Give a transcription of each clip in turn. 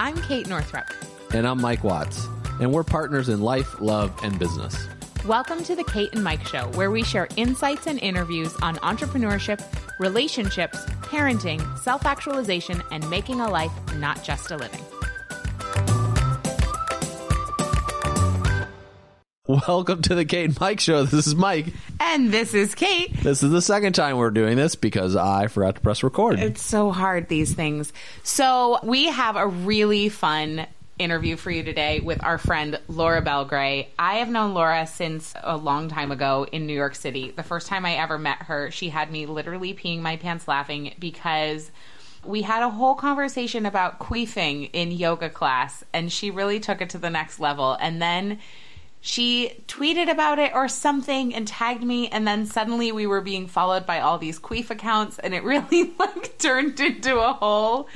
I'm Kate Northrup. And I'm Mike Watts. And we're partners in life, love, and business. Welcome to the Kate and Mike Show, where we share insights and interviews on entrepreneurship, relationships, parenting, self actualization, and making a life, not just a living. Welcome to the Kate and Mike Show. This is Mike. And this is Kate. This is the second time we're doing this because I forgot to press record. It's so hard, these things. So, we have a really fun interview for you today with our friend Laura Belgray. I have known Laura since a long time ago in New York City. The first time I ever met her, she had me literally peeing my pants laughing because we had a whole conversation about queefing in yoga class and she really took it to the next level. And then she tweeted about it or something and tagged me and then suddenly we were being followed by all these queef accounts and it really like turned into a whole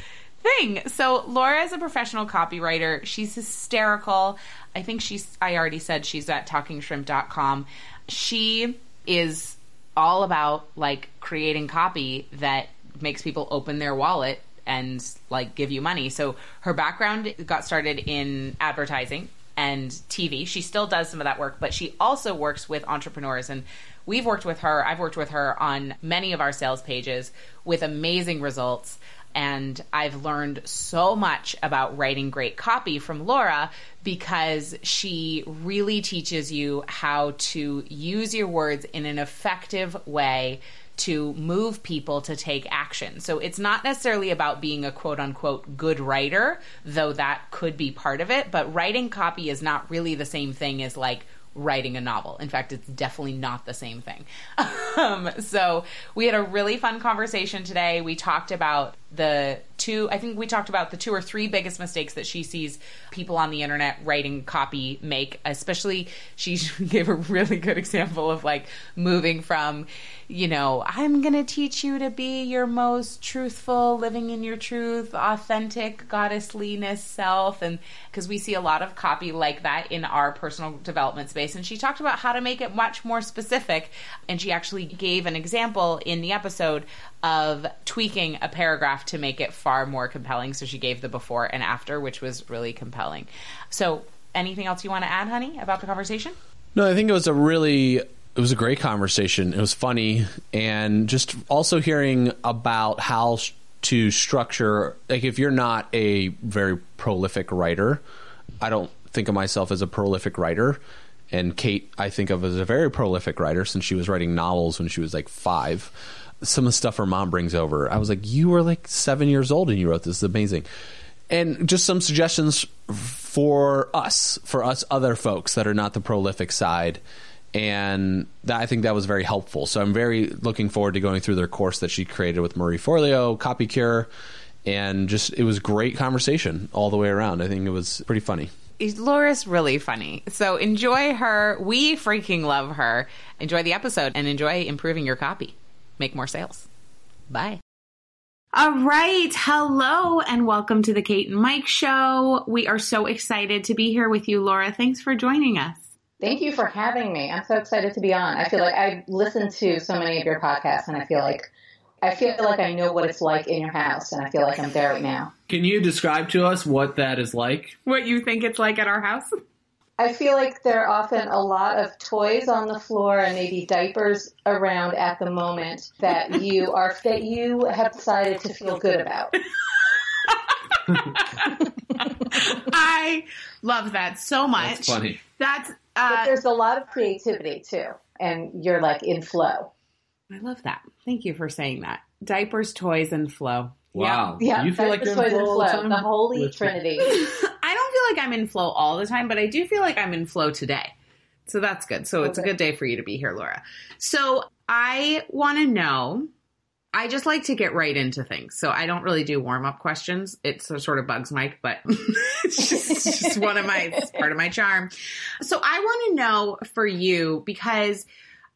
thing. So Laura is a professional copywriter. She's hysterical. I think she's I already said she's at talkingshrimp.com. She is all about like creating copy that makes people open their wallet and like give you money. So her background got started in advertising and TV. She still does some of that work, but she also works with entrepreneurs and we've worked with her. I've worked with her on many of our sales pages with amazing results and I've learned so much about writing great copy from Laura because she really teaches you how to use your words in an effective way to move people to take action. So it's not necessarily about being a quote unquote good writer, though that could be part of it, but writing copy is not really the same thing as like writing a novel. In fact, it's definitely not the same thing. Um, so we had a really fun conversation today. We talked about the two, I think we talked about the two or three biggest mistakes that she sees people on the internet writing copy make, especially she gave a really good example of like moving from, you know, I'm going to teach you to be your most truthful, living in your truth, authentic, goddessliness self. And because we see a lot of copy like that in our personal development space. And she talked about how to make it much more specific. And she actually gave an example in the episode of tweaking a paragraph to make it far more compelling. So she gave the before and after, which was really compelling. So, anything else you want to add, honey, about the conversation? No, I think it was a really it was a great conversation. It was funny and just also hearing about how to structure like if you're not a very prolific writer, I don't think of myself as a prolific writer. And Kate, I think of as a very prolific writer since she was writing novels when she was like 5 some of the stuff her mom brings over. I was like, you were like seven years old and you wrote this. It's amazing. And just some suggestions for us, for us other folks that are not the prolific side. And that, I think that was very helpful. So I'm very looking forward to going through their course that she created with Marie Forleo, Copy Cure. And just, it was great conversation all the way around. I think it was pretty funny. Laura's really funny. So enjoy her. We freaking love her. Enjoy the episode and enjoy improving your copy make more sales. Bye. All right. Hello and welcome to the Kate and Mike show. We are so excited to be here with you, Laura. Thanks for joining us. Thank you for having me. I'm so excited to be on. I feel like I've listened to so many of your podcasts and I feel like I feel like I know what it's like in your house and I feel like I'm there right now. Can you describe to us what that is like? What you think it's like at our house? I feel like there are often a lot of toys on the floor and maybe diapers around at the moment that you are that you have decided to feel good about. I love that so much. That's funny. That's uh, but there's a lot of creativity too, and you're like in flow. I love that. Thank you for saying that. Diapers, toys, and flow. Wow. Yeah, you feel like you're in toys and flow the? The holy With- trinity. I don't feel like I'm in flow all the time, but I do feel like I'm in flow today. So that's good. So it's a good day for you to be here, Laura. So I want to know. I just like to get right into things. So I don't really do warm up questions. It sort of bugs Mike, but it's just, it's just one of my, it's part of my charm. So I want to know for you because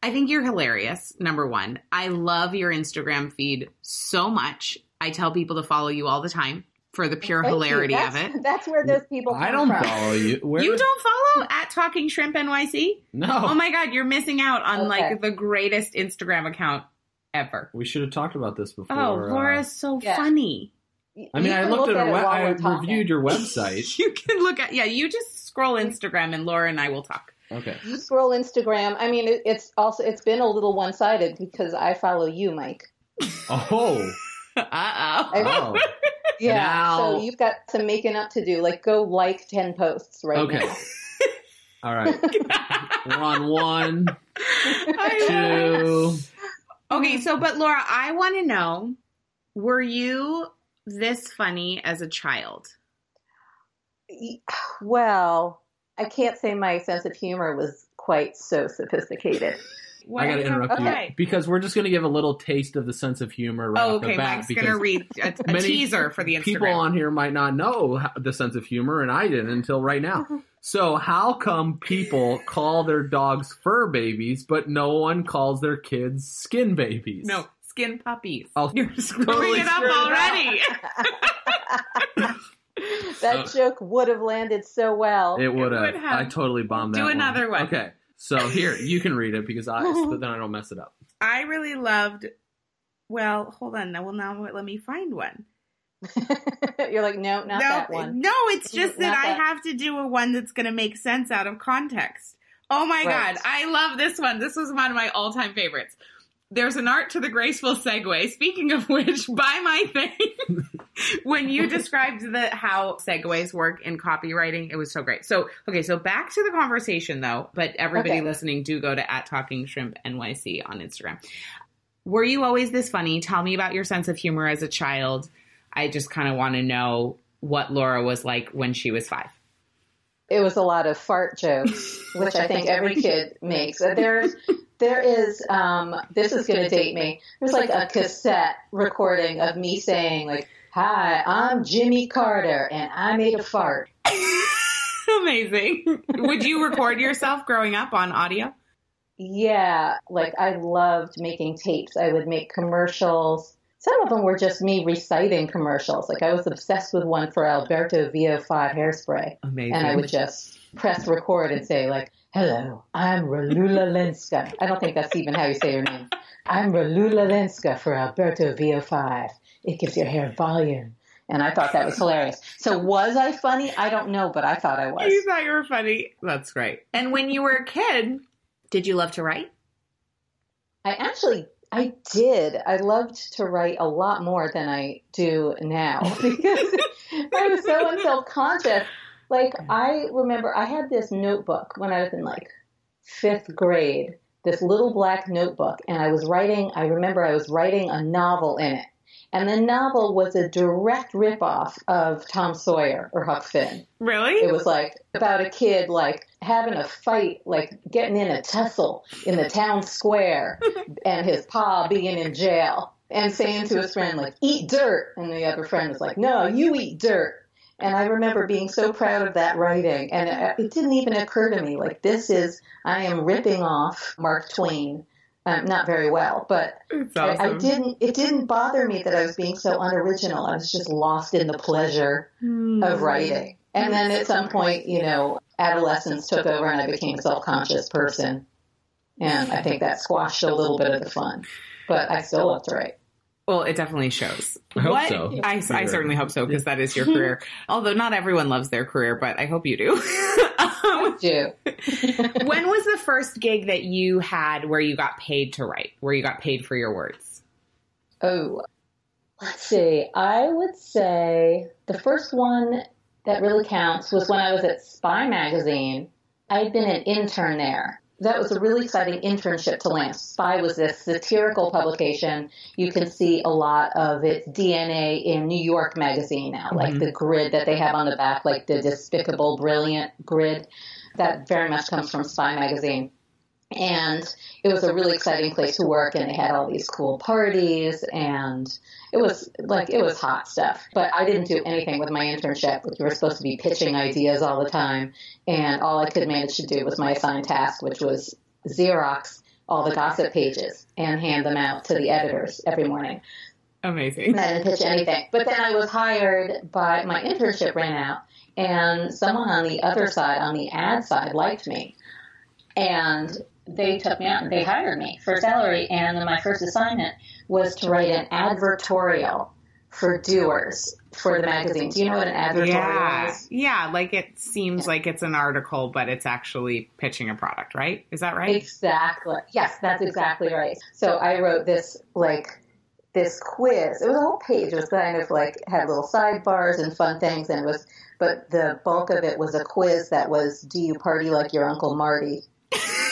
I think you're hilarious. Number one, I love your Instagram feed so much. I tell people to follow you all the time for the pure Thank hilarity of it. That's where those people come I don't from. follow you. Where You don't follow at Talking Shrimp NYC? No. Oh my god, you're missing out on Okay. like the greatest Instagram account ever. We should have talked about this before. Oh, uh, Laura's so yeah. funny. I mean, You I looked look at, at our we- I talking. reviewed your website. You can look at yeah. You just scroll Instagram, and Laura and I will talk. Okay. You scroll Instagram. I mean, it, it's also it's been a little one sided because I follow you, Mike. Oh. Uh oh. Oh. Yeah, Now- so you've got some making up to do. Like, go like ten posts right Okay. now. All right. We're on one, two. Okay, so but Laura, I want to know: Were you this funny as a child? Well, I can't say my sense of humor was quite so sophisticated. What I got to interrupt okay. you because we're just going to give a little taste of the sense of humor right Oh, off the okay. bat. Mike's gonna read a, a many teaser for the Instagram. people on here might not know the sense of humor, and I didn't until right now. So how come people call their dogs fur babies, but no one calls their kids skin babies? no skin puppies. I'll You're screwing totally it up screw it up. already. That Uh, joke would have landed so well. It would have. would have. I totally bombed that. Do another one. Okay. So here, you can read it because I, so then I don't mess it up. I really loved. Well, hold on. Now, well, now let me find one. You're like, no, not no, that one. no, it's just that Not I have to do a one that's going to make sense out of context. Oh my Right. god, I love this one. This was one of my all-time favorites. There's an art to the graceful segue. Speaking of which, buy my thing. when you described the how segues work in copywriting, it was so great. So, okay, so back to the conversation though. But everybody Okay. listening, do go to at Talking Shrimp NYC on Instagram. Were you always this funny? Tell me about your sense of humor as a child. I just kind of want to know what Laura was like when she was five. It was a lot of fart jokes, which I think every kid makes. There's, there is, um, this is going to date me. There's like a cassette recording of me saying like, "Hi, I'm Jimmy Carter, and I made a fart." Amazing. Would you record yourself growing up on audio? Yeah, like I loved making tapes. I would make commercials. Some of them were just me reciting commercials. Like I was obsessed with one for Alberto VO5 hairspray. Amazing. and I would just press record and say like, "Hello, I'm Ralula Lenska." I don't think that's even how you say your name. I'm Ralula Lenska for Alberto VO5. It gives your hair volume, and I thought that was hilarious. So was I funny? I don't know, but I thought I was. You thought you were funny. That's great. And when you were a kid, did you love to write? I actually. I did. I loved to write a lot more than I do now because I was so self conscious. Like I remember I had this notebook when I was in like fifth grade, this little black notebook, and I was writing I remember I was writing a novel in it. And the novel was a direct ripoff of Tom Sawyer or Huck Finn. Really? It was like about a kid like having a fight, like getting in a tussle in the town square, and his pa being in jail and saying to his friend like, "Eat dirt," and the other friend was like, "No, you eat dirt." And I remember being so proud of that writing, and it, didn't even occur to me like this is I am ripping off Mark Twain. Um, not very well, but It's I, I didn't. It didn't bother me that I was being so unoriginal. I was just lost in the pleasure Hmm. of writing. And then at some point, you know, adolescence took over and I became a self conscious person. And I think that squashed a little bit of the fun. But I still love to write. Well, it definitely shows. I hope What- so. I, I certainly hope so because that is your career. Although not everyone loves their career, but I hope you do. um, Do. when was the first gig that you had where you got paid to write, where you got paid for your words? Oh, let's see. I would say the first one that really counts was when I was at Spy Magazine. I had been an intern there. That was a really exciting internship to land. Spy was this satirical publication. You can see a lot of its DNA in New York Magazine now, like mm-hmm. the grid that they have on the back, like the despicable, brilliant grid. That very much comes from Spy Magazine and it was a really exciting place to work and they had all these cool parties and it was like it was hot stuff but i didn't do anything with my internship like we were supposed to be pitching ideas all the time and all i could manage to do was my assigned task which was xerox all the gossip pages and hand them out to the editors every morning Amazing. and I didn't pitch anything. But then I was hired by my internship ran out, and someone on the other side, on the ad side, liked me, and they took me out and they hired me for salary. And then my first assignment was to write an advertorial for Dewar's for the magazine. Do you know what an advertorial Yeah, is? yeah. Like it seems like it's an article, but it's actually pitching a product, right? Is that right? Exactly. Yes, that's exactly right. So I wrote this like this quiz. It was a whole page. It was kind of like had little sidebars and fun things, and it was. But the bulk of it was a quiz that was, "Do you party like your uncle Marty?"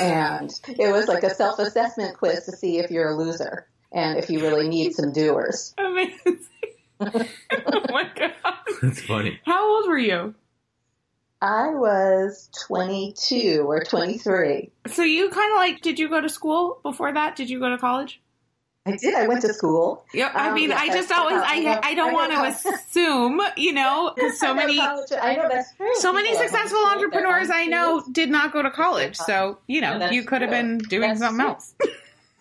And it was like a self-assessment quiz to see if you're a loser and if you really need some Dewar's. Amazing. oh my god. That's funny. How old were you? I was 22 or 23. So you kind of like, did you go to school before that? Did you go to college? I did. I went to school. Yeah, I Um, mean, yeah, I just I- always, I I, don't I want to assume, you know, because so many, I know that's true. so many successful entrepreneurs I know did not go to college. So, you know, No, you could have been doing That's something true. else.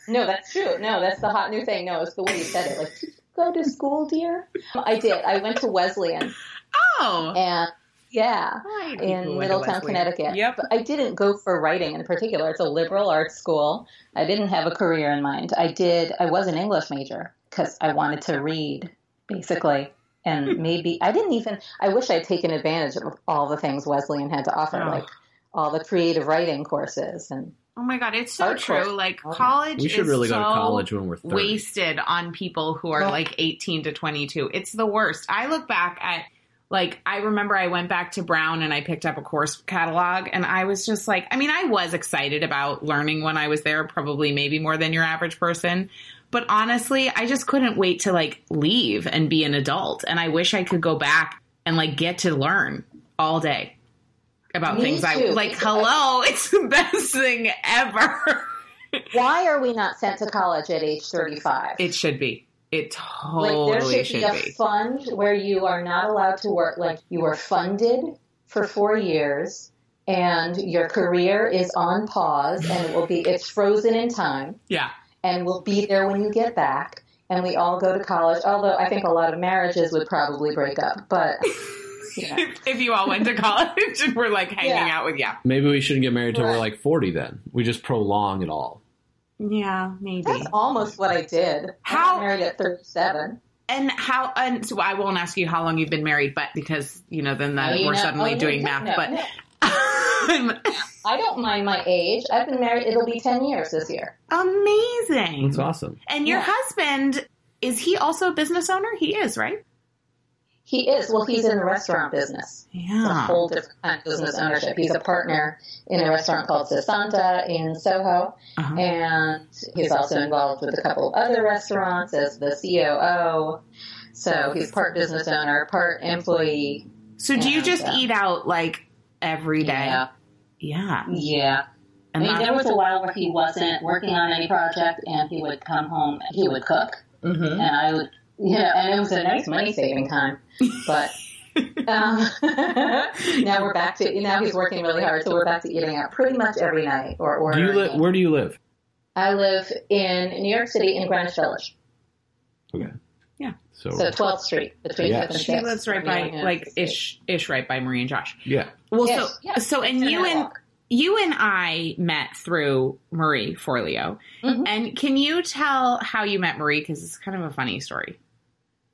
No, that's true. No, that's the hot new thing. No, it's the way you said it. Like, "Did you go to school, dear? I did. I went to Wesleyan, Oh. and yeah, Right, in Middletown, Wesleyan. Connecticut. Yep. But I didn't go for writing in particular. It's a liberal arts school. I didn't have a career in mind. I did. I was an English major because I wanted to read, basically. And hmm. maybe I didn't even. I wish I'd taken advantage of all the things Wesleyan had to offer, Oh. like all the creative writing courses and Oh my God, it's so Art true. course. Like Oh. college We should is really go to so college when we're 30. wasted on people who are like 18 to 22. It's the worst. I look back at like I remember I went back to Brown and I picked up a course catalog and I was just like I mean I was excited about learning when I was there probably maybe more than your average person. But honestly, I just couldn't wait to like leave and be an adult and I wish I could go back and like get to learn all day about Me things I too. like hello, it's the best thing ever. Why are we not sent to college at age 35? It should be. It totally like totally there should, be a fund where you are not allowed to work. Like you are funded for four years, and your career is on pause, and it will be it's frozen in time, Yeah. and will be there when you get back. And we all go to college. Although I think a lot of marriages would probably break up, but you know. If, if you all went to college and were like hanging Yeah. out with yeah. Maybe we shouldn't get married till we're like 40 then. We just prolong it all. Yeah, maybe. that's almost what I did. How- got married at thirty-seven. And how and so I won't ask you how long you've been married, but because, you know, then that we're know- suddenly oh, doing no, math. no, but no. I don't mind my age. I've been married. It'll be ten years this year. amazing. That's awesome. And your Yeah. husband is he also a business owner? He is, right? He is. Well, he's in the restaurant business. It's a Yeah. whole different kind of business ownership. He's a partner in a restaurant called Sessanta in Soho, Uh-huh. and he's also involved with a couple of other restaurants as the COO. So he's part business owner, part employee. So do you And, just uh, eat out like every day? Yeah, Yeah. yeah. I mean, there was a while where he wasn't working on any project, and he would come home. And he would cook, Mhm. and I would, you know, and it was a nice money saving time. But um, now we're back to now he's working really hard, so we're back to eating out pretty much every night or Do you li- where do you live? I live in New York City in Greenwich Village, Okay. Yeah. So, so 12th Street between Yeah. Fifth and she Sixth. lives right by like ish ish right by Marie and Josh. yeah. Well, Yes, so yes, so and you and you and I met through Marie Forleo. Mhm. And can you tell how you met Marie? Because it's kind of a funny story.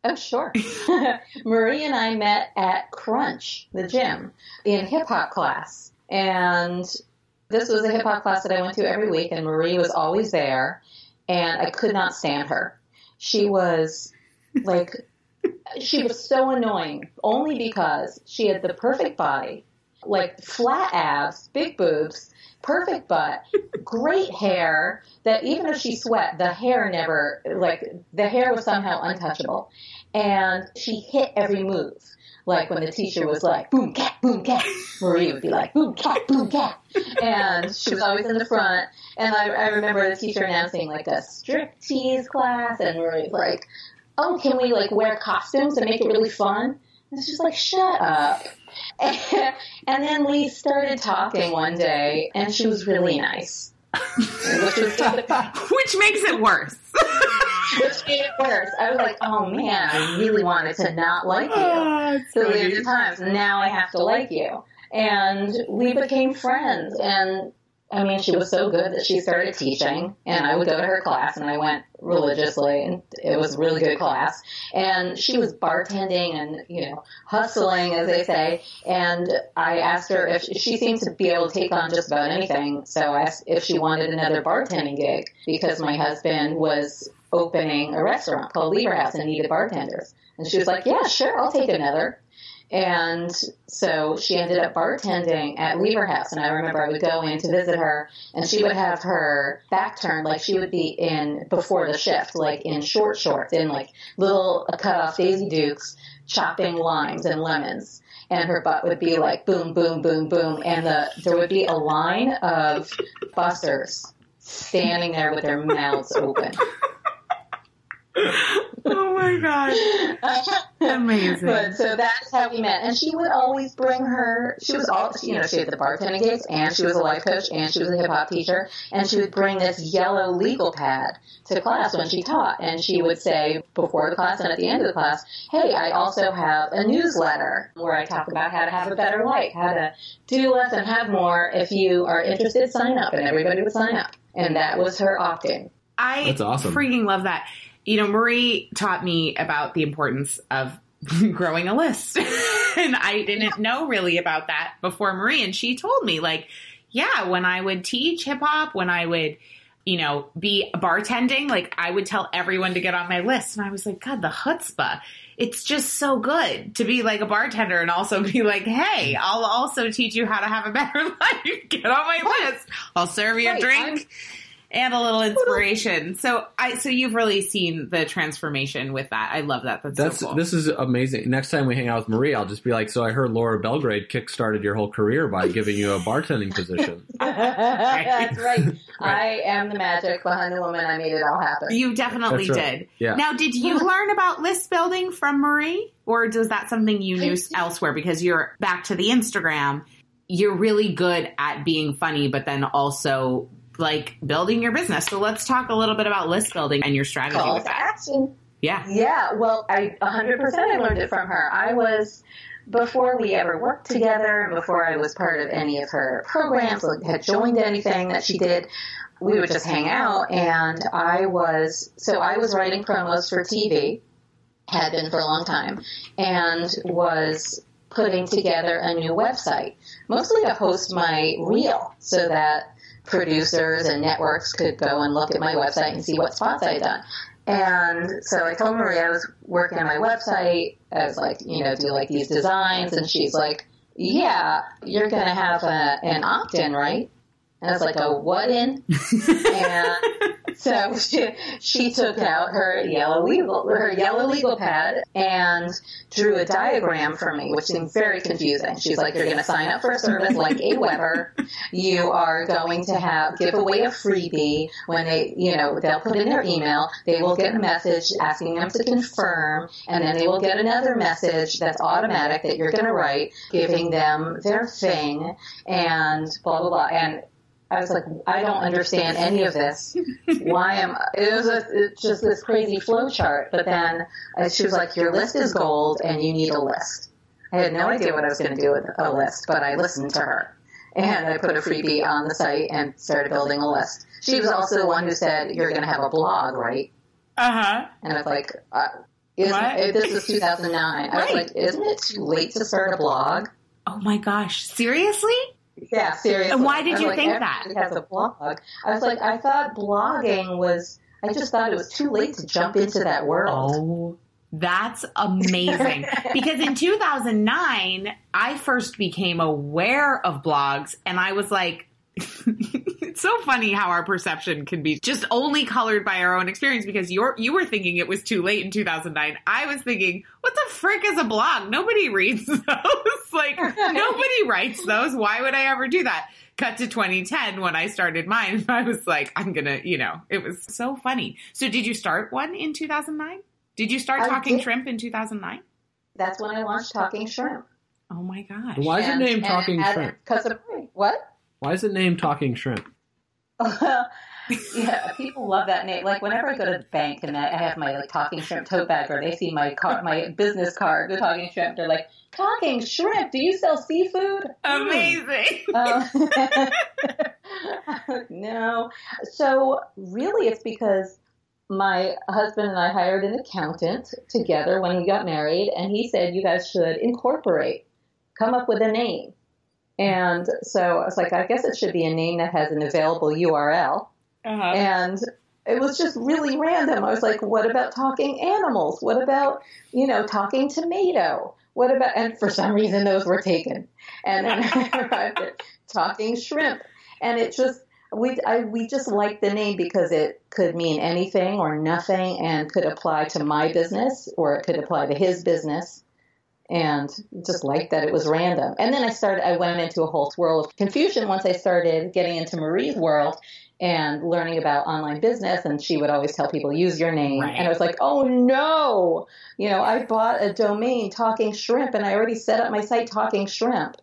Oh, sure. Marie and I met at Crunch, the gym, in hip hop class. And this was a hip hop class that I went to every week, and Marie was always there. And I could not stand her. She was like, she was so annoying, only because she had the perfect body, like flat abs, big boobs, perfect butt, great hair, that even if she sweat, the hair never, like, the hair was somehow untouchable. And she hit every move. Like when the teacher was like, boom, cat, boom, cat, Marie would be like, boom, cat, boom, cat. And she was always in the front. And I, I remember the teacher announcing like a striptease class, and Marie was like, oh, can we like wear costumes and make it really fun? It's just like, shut up. And, and then we started talking one day, and she was really nice. Which was Which makes it worse. which made it worse. I was like, oh man, I really wanted to not like you. So the other times, now I have to like you. And we became friends, and I mean, she was so good that she started teaching, and I would go to her class, and I went religiously, and it was a really good class. And she was bartending and, you know, hustling, as they say. And I asked her if she seemed to be able to take on just about anything. So I asked if she wanted another bartending gig because my husband was opening a restaurant called Lever House and needed bartenders. And she was like, yeah, sure, I'll take another. And so she ended up bartending at Lever House. And I remember I would go in to visit her and she would have her back turned, like she would be in before the shift, like in short shorts, in like little cut off Daisy Dukes, chopping limes and lemons. And her butt would be like boom, boom, boom, boom. And the, there would be a line of busters standing there with their mouths open. Oh my god, amazing! But so that's how we met, and she would always bring her. She was all, you know, she had the bartending gigs, and she was a life coach, and she was a hip hop teacher, and she would bring this yellow legal pad to class when she taught, and she would say before the class and at the end of the class, "Hey, I also have a newsletter where I talk about how to have a better life, how to do less and have more. If you are interested, sign up." And everybody would sign up, and that was her opt-in. I That's awesome. freaking love that. You know, Marie taught me about the importance of growing a list. and I didn't know really about that before Marie. And she told me, like, yeah, when I would teach hip hop, when I would, you know, be bartending, like, I would tell everyone to get on my list. And I was like, God, the chutzpah. It's just so good to be like a bartender and also be like, hey, I'll also teach you how to have a better life. Get on my list. I'll serve you a Right, drink I'm- and a little inspiration. So I so you've really seen the transformation with that. I love that. That's, That's so cool. this is amazing. Next time we hang out with Marie, I'll just be like, "So I heard Laura Belgray kickstarted your whole career by giving you a bartending position." That's right. I am the magic behind the woman. I made it all happen. you definitely right. did. Yeah. Now, did you learn about list building from Marie, or is that something you knew elsewhere? Because you're back to the Instagram. You're really good at being funny, but then also like building your business. So let's talk a little bit about list building and your strategy Call with that. action. Yeah. Yeah, well, I 100% I learned it from her. I was before we ever worked together, before I was part of any of her programs, like had joined anything that she did. We would just hang out, and I was so I was writing promos for TV, had been for a long time, and was putting together a new website, mostly to host my reel, so that producers and networks could go and look at my website and see what spots I'd done. And so I told Maria I was working on my website. I was like, you know, do like these designs. And she's like, yeah, you're going to have a, an opt in, right? And I was like, a what in? and so she, she took out her yellow legal, her yellow legal pad and drew a diagram for me, which seemed very confusing. She's like, you're going to sign up for a service like AWeber. You are going to have, give away a freebie when they, you know, they'll put in their email. They will get a message asking them to confirm and then they will get another message that's automatic that you're going to write giving them their thing and blah, blah, blah. And I was like, I don't understand any of this. Why am I? it was a, it's just this crazy flow chart? But then she was like, your list is gold and you need a list. I had no idea what I was going to do with a list, but I listened to her and I put a freebie on the site and started building a list. She was also the one who said, you're going to have a blog, right? Uh huh. And I was like, uh, isn't, What? it- this was 2009. I was like, isn't it too late to start a blog? Oh my gosh. Seriously? Yeah, seriously. And why did I was you like, think that? has a blog. I was like, I thought blogging was. I just thought it was too late to jump into that world. Oh, that's amazing. because in 2009, I first became aware of blogs and I was like, it's so funny how our perception can be just only colored by our own experience because you're you were thinking it was too late in 2009 i was thinking what the frick is a blog? Nobody reads those. Like nobody writes those. Why would i ever do that? Cut to 2010 when i started mine i was like i'm gonna you know it was so funny. So did you start one in 2009 did you start I talking did. shrimp in 2009 That's when I launched Talking Shrimp. oh my gosh. Why is it named Talking Shrimp? Because of what? Why is it named Talking Shrimp? yeah, people love that name. Like whenever I go to the bank and I have my like talking shrimp tote bag, or they see my car, my business card, the talking shrimp, they're like, "Talking shrimp? Do you sell seafood?" Amazing. Um, no. So really, it's because my husband and I hired an accountant together when we got married, and he said you guys should incorporate, come up with a name. And so I was like, I guess it should be a name that has an available URL. Uh-huh. And it was just really random. I was like, what about talking animals? What about, you know, talking tomato? What about, and for some reason those were taken. And then I arrived at talking shrimp. And it just, we, I, we just liked the name because it could mean anything or nothing and could apply to my business or it could apply to his business and just liked that it was random. And then I started, I went into a whole swirl of confusion once I started getting into Marie's world and learning about online business. And she would always tell people, use your name. Right. And I was like, oh no, you know, I bought a domain, Talking Shrimp, and I already set up my site, Talking Shrimp.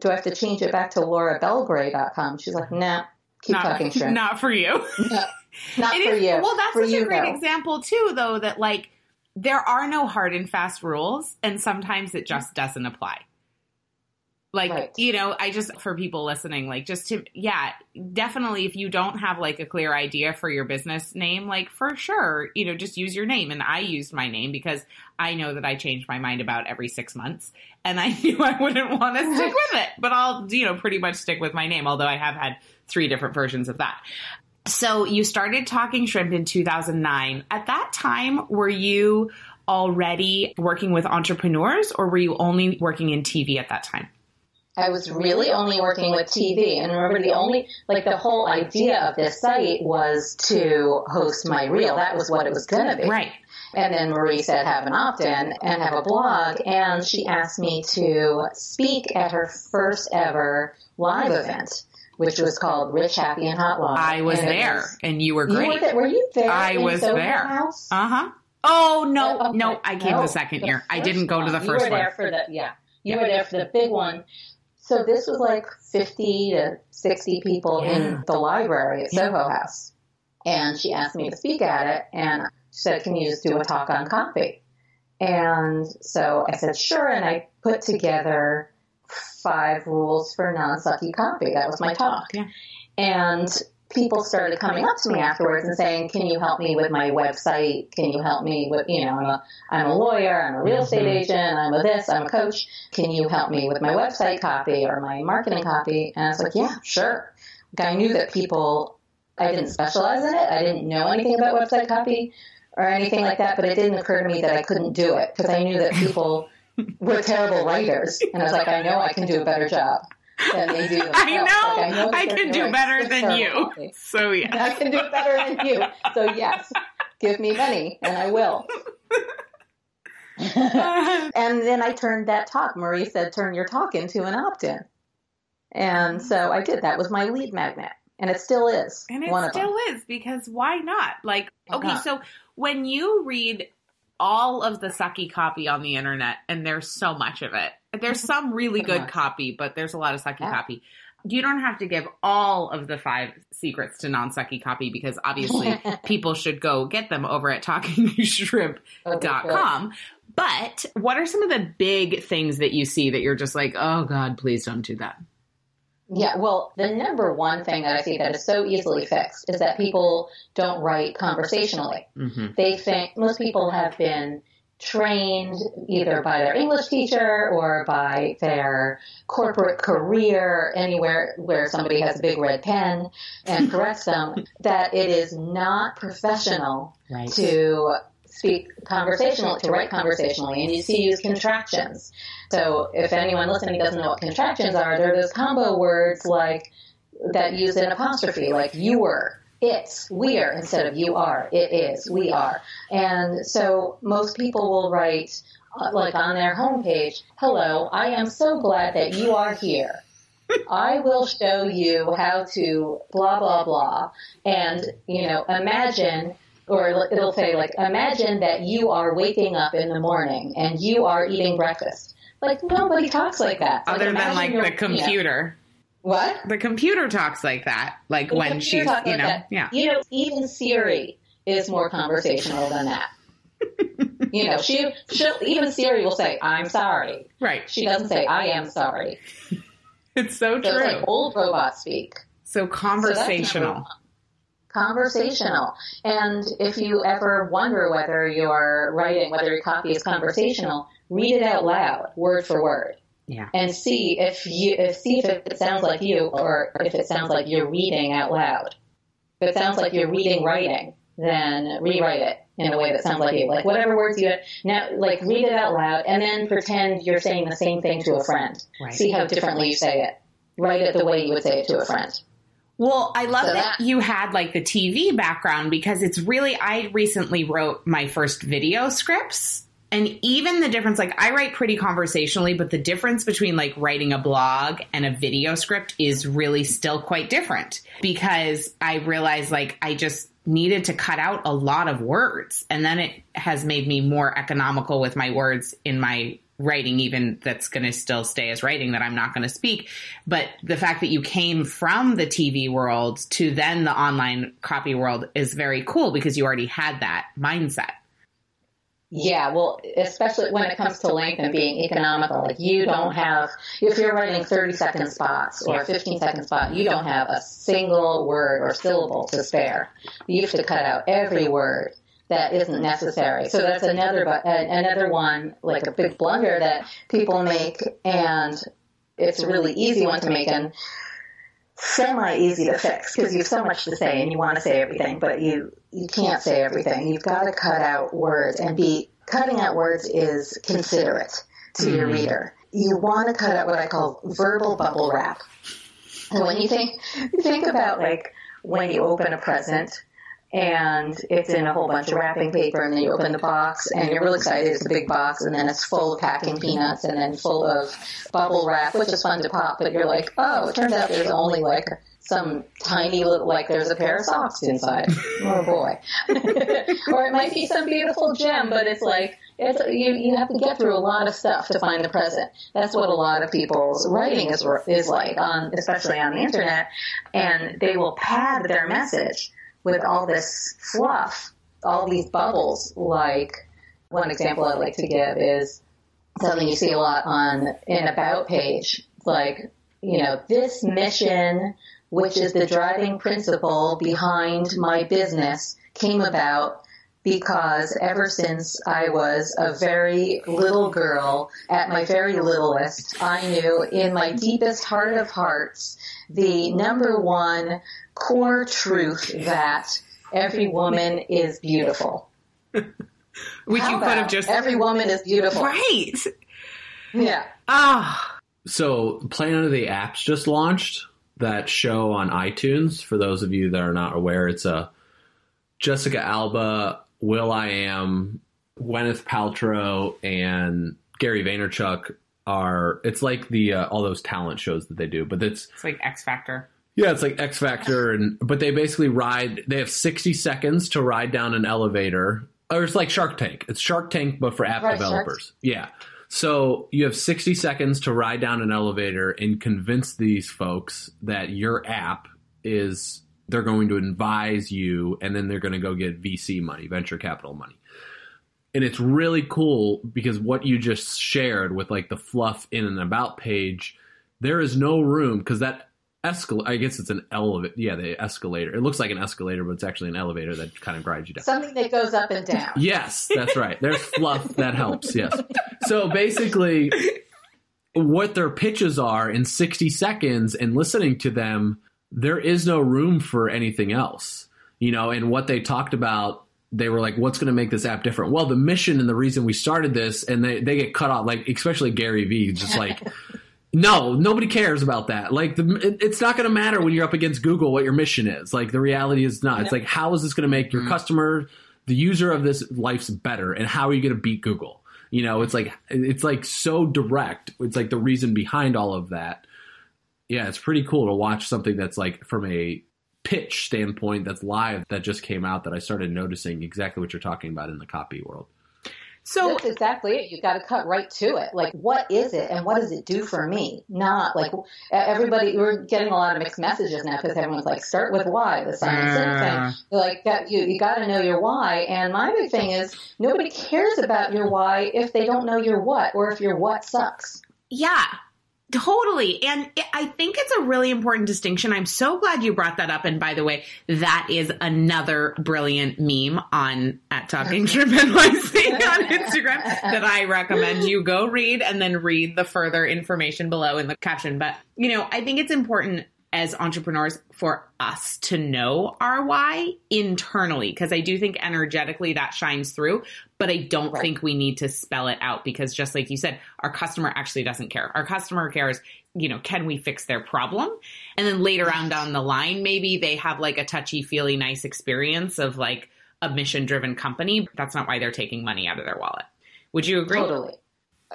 Do I have to change it back to laurabelgray.com? She's like, nah, keep not, talking shrimp. Not for you. No, not It for is- you. Well, that's for such you, a great though. example too, though. That like there are no hard and fast rules, and sometimes it just doesn't apply. Like Right. you know, I just for people listening, like just to yeah, definitely if you don't have like a clear idea for your business name, like for sure, you know, just use your name. And I used my name because I know that I change my mind about every six months, and I knew I wouldn't want to stick with it. But I'll you know pretty much stick with my name, although I have had three different versions of that. So you started talking shrimp in 2009. At that time, were you already working with entrepreneurs or were you only working in TV at that time? I was really only working with TV. And remember, the only, like, the whole idea of this site was to host my reel. That was what it was going to be. Right. And then Marie said, have an opt in and have a blog. And she asked me to speak at her first ever live event, which was called Rich, Happy, and Hot Live. I was And there was- and you were You great. were, there, were you there? I was Soho there. Uh huh. Oh, no, Oh, okay. no, I came No, the second the year. I didn't go to the one. first you were one. For the, yeah. You were there for the big one. So this was like 50 to 60 people Yeah. in the library at Yeah. Soho House. And she asked me to speak at it. And she said, Can you just do a talk on copy?" And so I said, Sure. And I put together five rules for non sucky copy. That was my talk. Yeah. And people started coming up to me afterwards and saying, "Can you help me with my website? Can you help me with you know I'm a, I'm a lawyer, I'm a real estate agent, I'm a this, I'm a coach. Can you help me with my website copy or my marketing copy?" And I was like, "Yeah, sure." Like, I knew that people. I didn't specialize in it. I didn't know anything about website copy or anything like that, but it didn't occur to me that I couldn't do it because I knew that people were terrible writers, and I was like, I know I can do a better job than they do. I know. Like, know I can do better than you. copy. So, yeah. I can do better than you. So yes, give me money and I will. and then I turned that talk. Marie said, turn your talk into an opt-in. And so I did. That was my lead magnet. And it still is And it one of them. still is because why not? Like, Why okay, not? so when you read all of the sucky copy on the internet, and there's so much of it, there's some really good copy, but there's a lot of sucky Yeah. copy. You don't have to give all of the five secrets to non sucky copy because obviously people should go get them over at talkingshrimp.com. But what are some of the big things that you see that you're just like, oh God, please don't do that? Yeah, well, the number one thing that I see that is so easily fixed is that people don't write conversationally. Mm-hmm. they think most people have been trained either by their English teacher or by their corporate career, anywhere where somebody has a big red pen and corrects them, that it is not professional Right. to speak conversationally, to write conversationally, and you see use contractions. So if anyone listening doesn't know what contractions are, they're those combo words like that use an apostrophe, like you were, it's, we're, instead of you are, it is, we are. And so most people will write, uh, like on their homepage, hello, I am so glad that you are here. I will show you how to blah, blah, blah. And, you know, imagine, or it'll say like, imagine that you are waking up in the morning and you are eating breakfast. Like nobody talks like that. Other than like the you know, computer. What? The computer talks like that, like The when computer she's, you know, that. yeah. You know, even Siri is more conversational than that. you know, she she'll even Siri will say, "I'm sorry." Right. She doesn't say, "I am sorry." It's so So true. it's like old robot speak. So conversational. Conversational. And if you ever wonder whether your writing, whether your copy is conversational, read it out loud, word for word, yeah. and see if you if see if it sounds like you or if it sounds like you're reading out loud. If it sounds like you're reading writing, then rewrite it in a way that sounds like you. Like whatever words you now, like read it out loud, and then pretend you're saying the same thing to a friend. Right. See how differently you say it. Write it the way you would say it to a friend. Well, I love So that, that- you had like the TV background because it's really, I recently wrote my first video scripts. And even the difference, like I write pretty conversationally, but the difference between like writing a blog and a video script is really still quite different because I realized like I just needed to cut out a lot of words. And then it has made me more economical with my words in my writing, even that's going to still stay as writing that I'm not going to speak. But the fact that you came from the TV world to then the online copy world is very cool because you already had that mindset. Yeah, well, especially when it comes to length and being economical, like you don't have, if you're writing 30 second spots or a 15 second spot, you don't have a single word or syllable to spare. You have to cut out every word that isn't necessary. So that's another, another one, like a big blunder that people make and it's a really easy one to make and semi easy to fix because you have so much to say and you want to say everything, but you you can't say everything. You've got to cut out words and be cutting out words is considerate to your mm-hmm. reader. You want to cut out what I call verbal bubble wrap. And when you think you think about like when you open a present and it's in a whole bunch of wrapping paper and then you open the box and you're real excited. It's a big box and then it's full of packing peanuts and then full of bubble wrap which is fun to pop but you're like oh it turns out there's only like some tiny little like there's a pair of socks inside. Oh boy. Or it might be some beautiful gem but it's like it's you you have to get through a lot of stuff to find the present. That's what a lot of people's writing is is like on especially on the internet and they will pad their message with all this fluff, all these bubbles. Like one example I'd like to give is something you see a lot on an about page. Like, you know, this mission, which is the driving principle behind my business, came about because ever since I was a very little girl, at my very littlest, I knew in my deepest heart of hearts the number one core truth that every woman is beautiful. Which How you could have about just. every woman is beautiful. Right. Yeah. Ah. So, Planet of the Apps just launched that show on iTunes. For those of you that are not aware, it's a Jessica Alba, will.i.am, Gwyneth Paltrow, and Gary Vaynerchuk are. It's like the uh, all those talent shows that they do, but it's It's like X Factor. yeah, it's like X Factor, and but they basically ride. They have sixty seconds to ride down an elevator, or it's like Shark Tank. It's Shark Tank, but for app Right, developers. Yeah. So you have sixty seconds to ride down an elevator and convince these folks that your app is. They're going to advise you, and then they're going to go get VC money, venture capital money. And it's really cool because what you just shared with like the fluff in and about page, there is no room because that escal I guess it's an elevator. Yeah, the escalator. It looks like an escalator, but it's actually an elevator that kind of grinds you down. Something that goes up and down. Yes, that's right. There's fluff that helps. Yes. So basically, what their pitches are in 60 seconds and listening to them, there is no room for anything else. You know, and what they talked about, they were like, what's going to make this app different? Well, the mission and the reason we started this, and they, they get cut off, like, especially Gary Vee, just like, no, nobody cares about that. Like, the, it, it's not going to matter when you're up against Google what your mission is. Like, the reality is not. It's like, how is this going to make your mm-hmm. customer, the user of this life's better, and how are you going to beat Google? You know, it's like it's like so direct. It's like the reason behind all of that. Yeah, it's pretty cool to watch something that's like from a pitch standpoint that's live that just came out that I started noticing exactly what you're talking about in the copy world. So That's exactly it. You've got to cut right to it. Like, what is it, and what does it do for me? Not like everybody. We're getting a lot of mixed messages now because everyone's like, start with why. The Simon Sinek thing. Ah. You're like, you you got to know your why. And my big thing is nobody cares about your why if they don't know your what, or if your what sucks. yeah, totally. And I think it's a really important distinction. I'm so glad you brought that up. And by the way, that is another brilliant meme on at Talking Shrimp NYC on Instagram that I recommend you go read and then read the further information below in the caption. But you know, I think it's important as entrepreneurs for us to know our why internally because I do think energetically that shines through, but I don't Right. think we need to spell it out because just like you said, our customer actually doesn't care. Our customer cares, you know, can we fix their problem? And then later on down the line, maybe they have like a touchy feely nice experience of like a mission driven company. But that's not why they're taking money out of their wallet. Would you agree? Totally.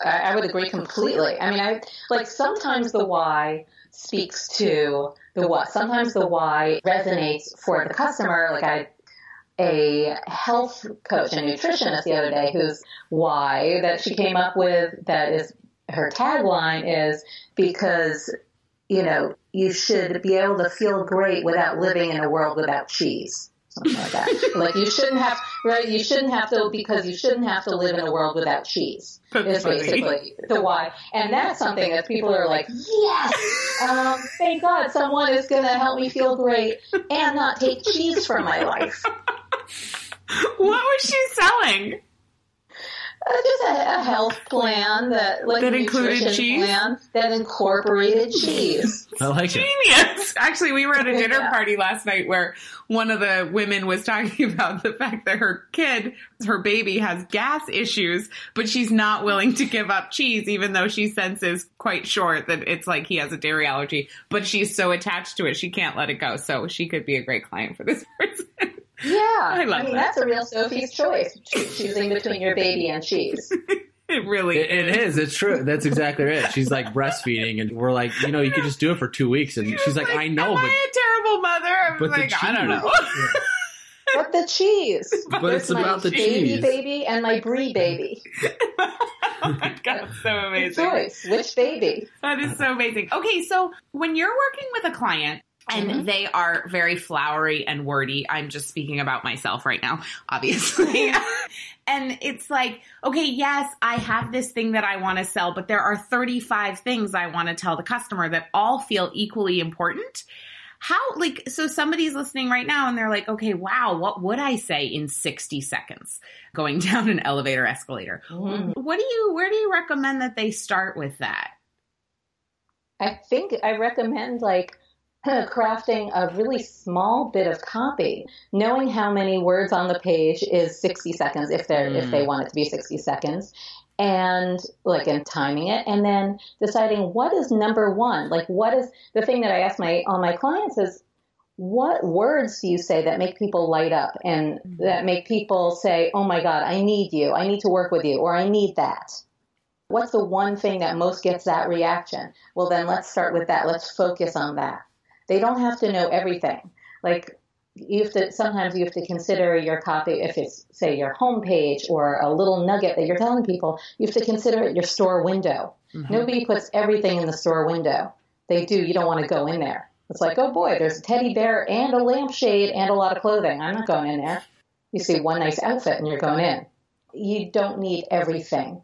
I, I would agree completely. I mean, I like sometimes the why speaks to the what. Sometimes the why resonates for the customer. Like I, a health coach and nutritionist the other day whose why that she came up with that is her tagline is because you know you should be able to feel great without living in a world without cheese something like that like you shouldn't have right you shouldn't have to because you shouldn't have to live in a world without cheese That's is funny. basically the why and that's something that people are like yes um, thank god someone is going to help me feel great and not take cheese from my life What was she selling? Uh, just a, a health plan that like That included nutrition cheese? plan that incorporated cheese I like it. Genius. Actually, we were at a dinner Yeah. party last night where one of the women was talking about the fact that her kid, her baby, has gas issues, but she's not willing to give up cheese, even though she senses quite short that it's like he has a dairy allergy. But she's so attached to it, she can't let it go. So she could be a great client for this person. Yeah I love mean that. that's a real sophie's choice choosing between your baby and cheese it really It, it is. It's true. That's exactly it. She's like breastfeeding, and we're like, you know, you could just do it for two weeks. And she's like, I know, Am but I a terrible mother? I was but the like, I don't know. cheese. but the cheese but it's my about the baby cheese. baby and my brie baby oh my god, so amazing. choice which baby That is so amazing. Okay, so when you're working with a client and Mhm. they are very flowery and wordy, I'm just speaking about myself right now, obviously. and it's like, okay, yes, I have this thing that I want to sell, but there are 35 things I want to tell the customer that all feel equally important. How, like, so somebody's listening right now and they're like, okay, wow, what would I say in 60 seconds going down an elevator escalator? Mhm. What do you, where do you recommend that they start with that? I think I recommend like crafting a really small bit of copy, knowing how many words on the page is 60 seconds if they're if they hmm. want it to be 60 seconds. And like and timing it and then deciding what is number 1 like what is the thing that I ask my all my clients is what words do you say that make people light up and mm-hmm. that make people say oh my god I need you. I need to work with you or I need that. What's the one thing that most gets that reaction? Well, then let's start with that. Let's focus on that. They don't have to know everything. Like you have to sometimes you have to consider your copy if it's say your homepage or a little nugget that you're telling people, you have to consider it your store window. Nobody puts everything in the store window. They do, you don't want to go in there. It's like, oh boy, there's a teddy bear and a lampshade and a lot of clothing. I'm not going in there. You see one nice outfit and you're going in. You don't need everything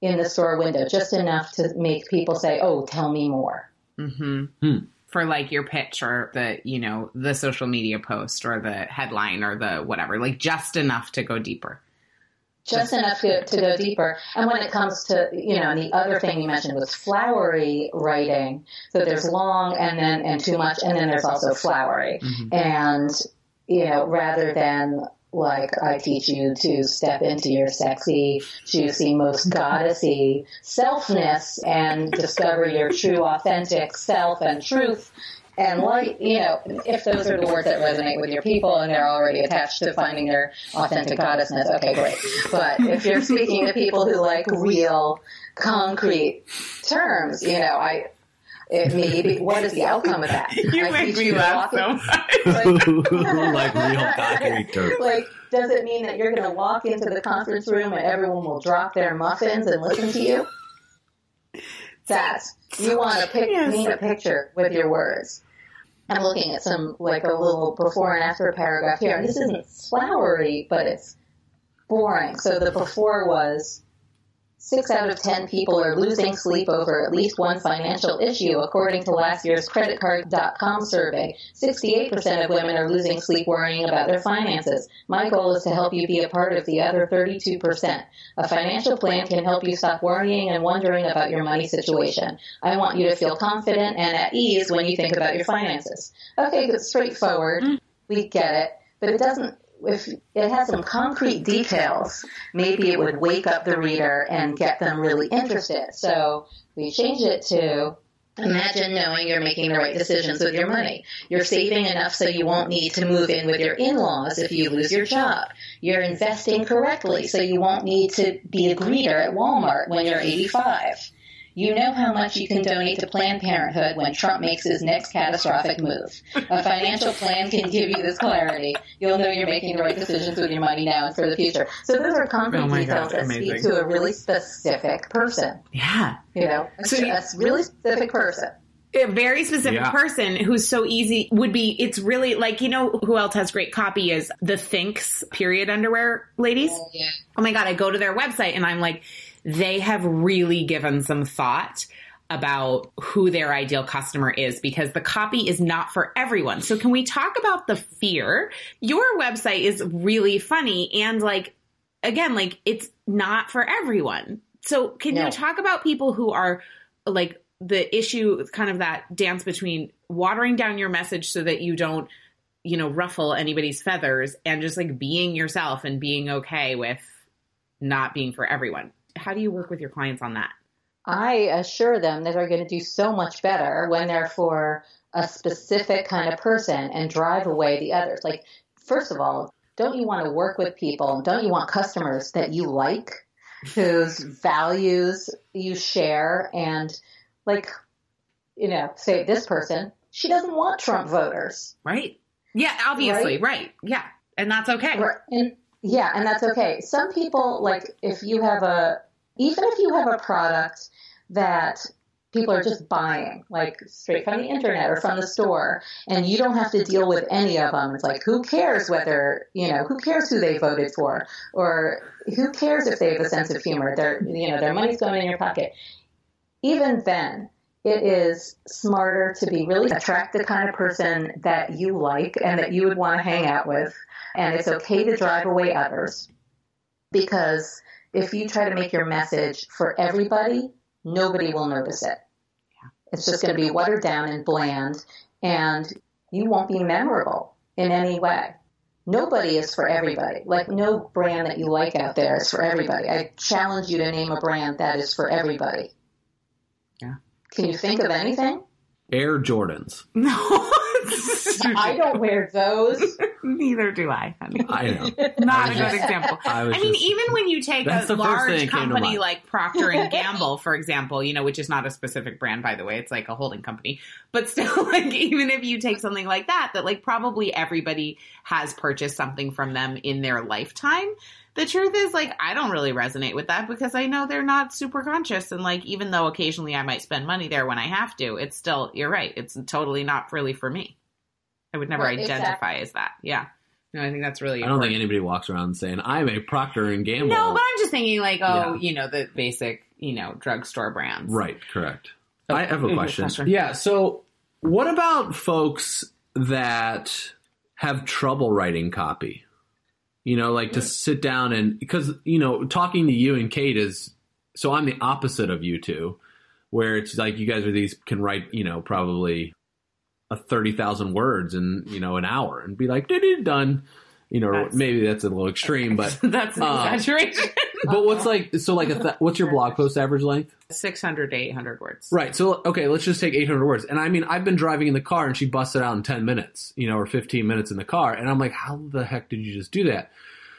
in the store window, just enough to make people say, "Oh, tell me more." Mm-hmm. Hmm. For like your pitch or the, you know, the social media post or the headline or the whatever, like just enough to go deeper. Just enough to, to go deeper. And when it comes to, you know, and the other thing you mentioned was flowery writing. So there's long and then, and too much, and then there's also flowery. Mm-hmm. And, you know, rather than like I teach you to step into your sexy, juicy, most goddessy selfness and discover your true, authentic self and truth. And like, you know, if those are the words that resonate with your people and they're already attached to finding their authentic goddessness, okay, great. But if you're speaking to people who like real, concrete terms, you know, I, It maybe what is the outcome of that? You I make me you laugh walk so much. like real concrete like, does it mean that you're going to walk into the conference room and everyone will drop their muffins and listen to you? That's you want to pick, Yes. paint a picture with your words. I'm looking at some like a little before and after paragraph here, and this isn't flowery, but it's boring. So the before was six out of ten people are losing sleep over at least one financial issue, according to last year's creditcard.com survey. 68% of women are losing sleep worrying about their finances. My goal is to help you be a part of the other 32%. A financial plan can help you stop worrying and wondering about your money situation. I want you to feel confident and at ease when you think about your finances. Okay, good, straightforward. Mm. We get it. But it doesn't, if it had some concrete details, maybe it would wake up the reader and get them really interested. So we changed it to Imagine knowing you're making the right decisions with your money. You're saving enough so you won't need to move in with your in-laws if you lose your job. You're investing correctly so you won't need to be a greeter at Walmart when you're 85. You know how much you can donate to Planned Parenthood when Trump makes his next catastrophic move. A financial plan can give you this clarity. You'll know you're making the right decisions with your money now and for the future. So those are concrete Oh details God, that speak to a really specific person. Yeah. You know, a, you- a really specific person. a very specific Yeah. person who's so easy would be it's really like you know who else has great copy is the Thinx period underwear ladies oh, yeah. oh my god i go to their website and i'm like they have really given some thought about who their ideal customer is because the copy is not for everyone. So can we talk about the fear? Your website is really funny and like again like it's not for everyone. So can No. you talk about people who are like the issue kind of that dance between watering down your message so that you don't you know ruffle anybody's feathers and just like being yourself and being okay with not being for everyone how do you work with your clients on that I assure them that they're going to do so much better when they're for a specific kind of person and drive away the others. Like, first of all, don't you want to work with people? Don't you want customers that you like, whose values you share? And, like, you know, say this person, she doesn't want Trump voters. right yeah obviously Right? right, yeah and that's okay Right. And yeah, and that's okay. Some people like if you have a even if you have a product that people are just buying like straight from the internet or from the store and you don't have to deal with any of them it's like who cares whether you know who cares who they voted for? Or who cares if they have a sense of humor? Their you know their money's going in your pocket. Even then it is smarter to be really attract the kind of person that you like and that you would want to hang out with and it's okay to drive away others because if you try to make your message for everybody, nobody will notice it. It's just going to be watered down and bland, and you won't be memorable in any way. Nobody is for everybody. Like no brand that you like out there is for everybody. I challenge you to name a brand that is for everybody. Yeah. Can you think of anything? Air Jordans. no I don't wear those. neither do i honey I know. not a good example I was I mean, just- even when you take a the first thing large that came to company like Procter and Gamble, for example, you know, which is not a specific brand, by the way, it's like a holding company, but still, like, even if you take something like that, that like probably everybody has purchased something from them in their lifetime. The truth is, like, I don't really resonate with that because I know they're not super conscious. And, like, even though occasionally I might spend money there when I have to, it's still, you're right, it's totally not really for me. I would never Right, identify as that. Yeah. No, I think that's really I don't important. think anybody walks around saying I'm a Procter and Gamble. No, but I'm just thinking like, oh, Yeah. you know, the basic, you know, drugstore brands. right, correct. I have a question. question. Yeah, so what about folks that have trouble writing copy? You know, like to sit down and because you know, talking to you and Kate is so I'm the opposite of you two, where it's like you guys are these can write, you know, probably a thirty thousand words in you know an hour and be like, done." You know, That's- maybe that's a little extreme, but That's an Um, exaggeration. but what's like so like a th- what's your blog post average length? 600 to 800 words. Right. So okay, let's just take 800 words. And I mean, I've been driving in the car and she busted out in 10 minutes, you know, or 15 minutes in the car, and I'm like, how the heck did you just do that?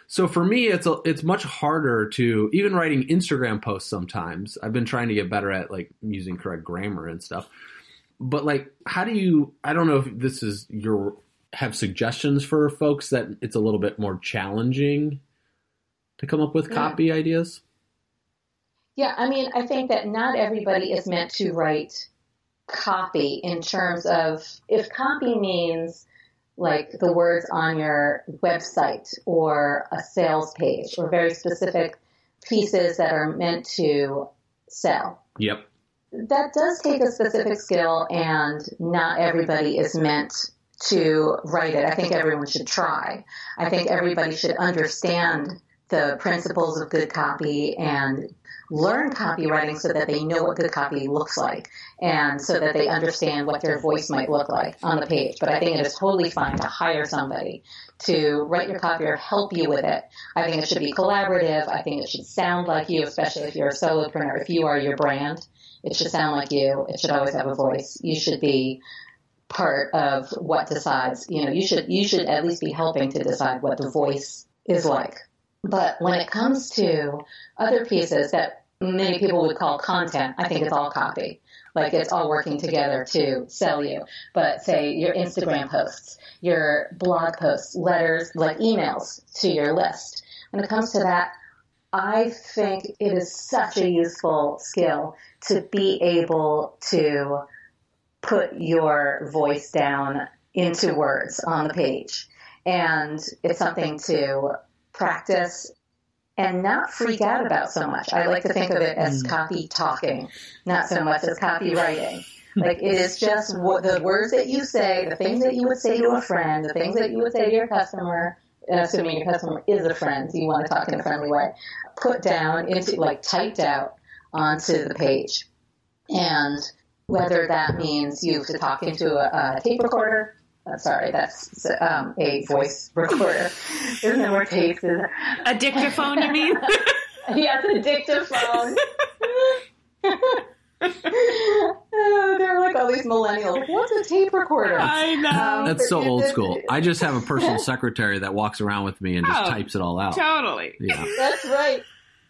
So for me, it's a, it's much harder to even writing Instagram posts. Sometimes I've been trying to get better at like using correct grammar and stuff. But like, how do you? I don't know if this is your have suggestions for folks that it's a little bit more challenging to come up with Yeah. copy ideas. Yeah, I mean, I think that not everybody is meant to write copy in terms of if copy means like the words on your website or a sales page or very specific pieces that are meant to sell. Yep. That does take a specific skill, and not everybody is meant to write it. I think everyone should try. I think everybody should understand the principles of good copy and learn copywriting so that they know what good copy looks like and so that they understand what their voice might look like on the page. But I think it is totally fine to hire somebody to write your copy or help you with it. I think it should be collaborative. I think it should sound like you, especially if you're a solopreneur. If you are your brand, it should sound like you. It should always have a voice. You should be part of what decides. You know, you should you should at least be helping to decide what the voice is like. But when it comes to other pieces that many people would call content, I think it's all copy. Like it's all working together to sell you. But say your Instagram posts, your blog posts, letters, like emails to your list. When it comes to that, I think it is such a useful skill to be able to put your voice down into words on the page. And it's something to practice and not freak out about so much. I like to think of it as copy talking, not so much as copywriting. Like it is just what the words that you say, the things that you would say to a friend, the things that you would say to your customer, and assuming your customer is a friend, so you want to talk in a friendly way, put down into like typed out onto the page. And whether that means you have to talk into a, a tape recorder. Uh, sorry, that's um, a voice recorder. There's no more tapes. is? A dictaphone, you mean? Yes, a dictaphone. oh, they're like all these millennials. What's a tape recorder? I know. Um, That's so old school. I just have a personal secretary that walks around with me and just Oh. types it all out. totally. Yeah. That's right.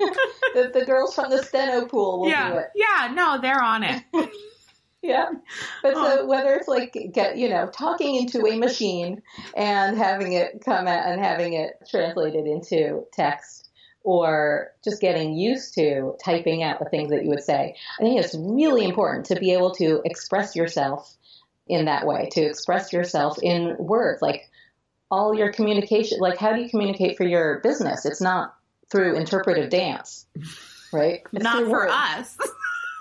the, the girls from the steno pool will do Yeah. it. Yeah, no, they're on it. Yeah. But so oh. whether it's like get you know talking into a machine and having it come out and having it translated into text or just getting used to typing out the things that you would say. I think it's really important to be able to express yourself in that way, to express yourself in words like all your communication like how do you communicate for your business? It's not through interpretive dance, right? It's Not for words. us.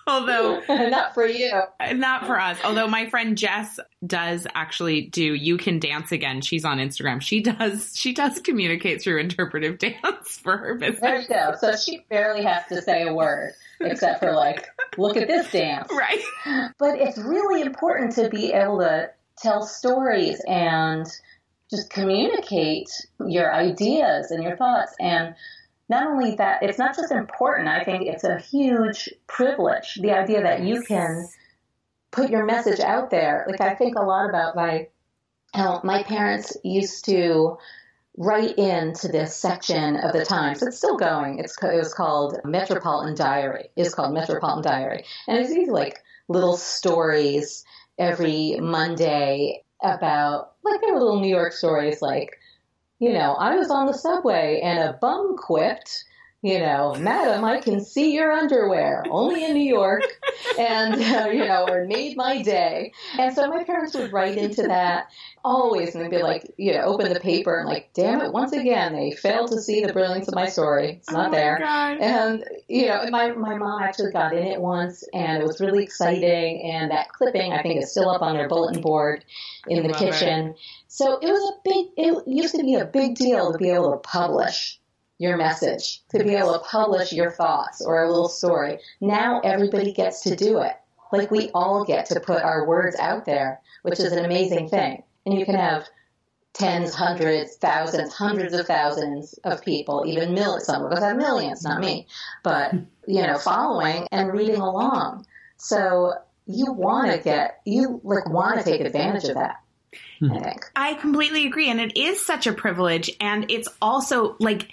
Although not for you. not for us. Although my friend Jess does actually do you can dance again. She's on Instagram. She does she does communicate through interpretive dance for her business. There business. you go. So she barely has to say a word except for like, look at this dance. Right. But it's really important to be able to tell stories and just communicate your ideas and your thoughts. And not only that, it's not just important, I think it's a huge privilege. The idea that you can put your message out there. Like, I think a lot about my, how my parents used to write into this section of the Times. It's still going. It's it was called Metropolitan Diary. It's called Metropolitan Diary, and it's these like little stories every Monday about like they were little New York stories like. You know, I was on the subway and a bum quipped, you know, Madam, I can see your underwear, only in New York, and, uh, you know, or made my day. And so my parents would write into that always and they'd be like, you know, open the paper and like, damn it, once again, they failed to see the brilliance of my story. It's not oh there. God. And you know, my my mom actually got in it once, and it was really exciting. And that clipping, I think, is still up on their bulletin board in the kitchen. So it was a big. It used to be a big deal to be able to publish your message, to be able to publish your thoughts or a little story. Now everybody gets to do it. Like we all get to put our words out there, which is an amazing thing. And you can have tens, hundreds, thousands, hundreds of thousands of people, even millions. Some of us have millions, not me, but you know, following and reading along. So you want to get, you like want to take advantage of that. I hmm. think. I completely agree. And it is such a privilege. And it's also like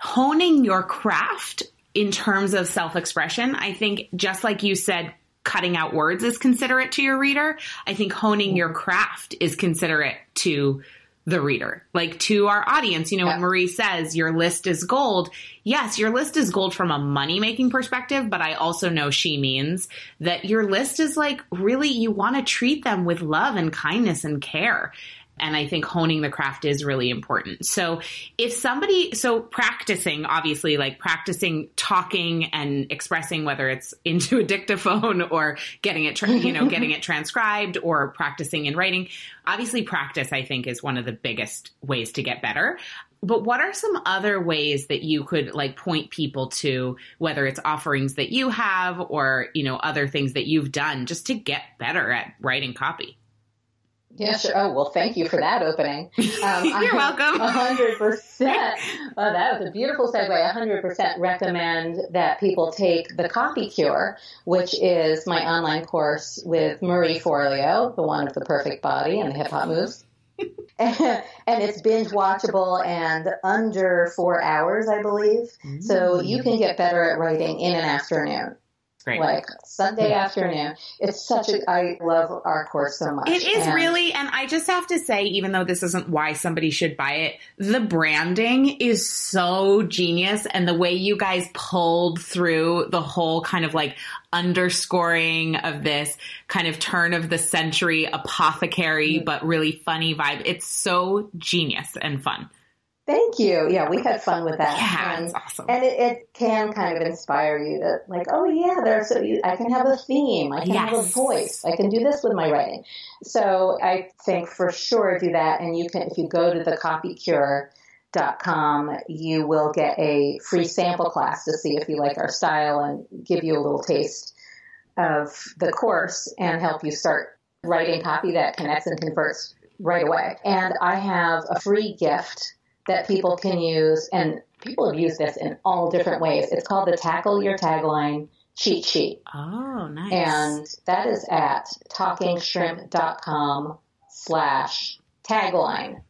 honing your craft in terms of self expression. I think, just like you said, cutting out words is considerate to your reader. I think honing your craft is considerate to the reader, like to our audience. You know, Yeah. when Marie says your list is gold, yes, your list is gold from a money making perspective, but I also know she means that your list is like really, you want to treat them with love and kindness and care. And I think honing the craft is really important. So if somebody, so practicing, obviously, like practicing talking and expressing, whether it's into a dictaphone or getting it, tra- you know, getting it transcribed or practicing in writing, obviously practice, I think, is one of the biggest ways to get better. But what are some other ways that you could like point people to, whether it's offerings that you have or, you know, other things that you've done just to get better at writing copy? Yeah, sure. Oh, well, thank you for that opening. Um, You're welcome. Hundred percent. Oh, that was a beautiful segue. Hundred percent recommend that people take the Copy Cure, which is my online course with Marie Forleo, the one with the perfect body and the hip hop moves. and it's binge watchable and under four hours, I believe. So you can get better at writing in an afternoon, Great. like Sunday afternoon. It's such a, I love our course so much. It is And- really, and I just have to say, even though this isn't why somebody should buy it, the branding is so genius. And the way you guys pulled through the whole kind of like underscoring of this kind of turn of the century apothecary, mm-hmm. but really funny vibe. It's so genius and fun. Thank you. Yeah, we had fun with that. Yeah, and, it's awesome. and it, it can kind of inspire you to like, oh yeah, there's so you, I can have a theme, I can have a voice, I can do this with my writing. So I think for sure do that, and you can if you go to the copycure.com, you will get a free sample class to see if you like our style and give you a little taste of the course and help you start writing copy that connects and converts right away. And I have a free gift that people can use, and people have used this in all different ways. It's called the Tackle Your Tagline cheat sheet. Oh, nice. And that is at talkingshrimp.com slash tagline.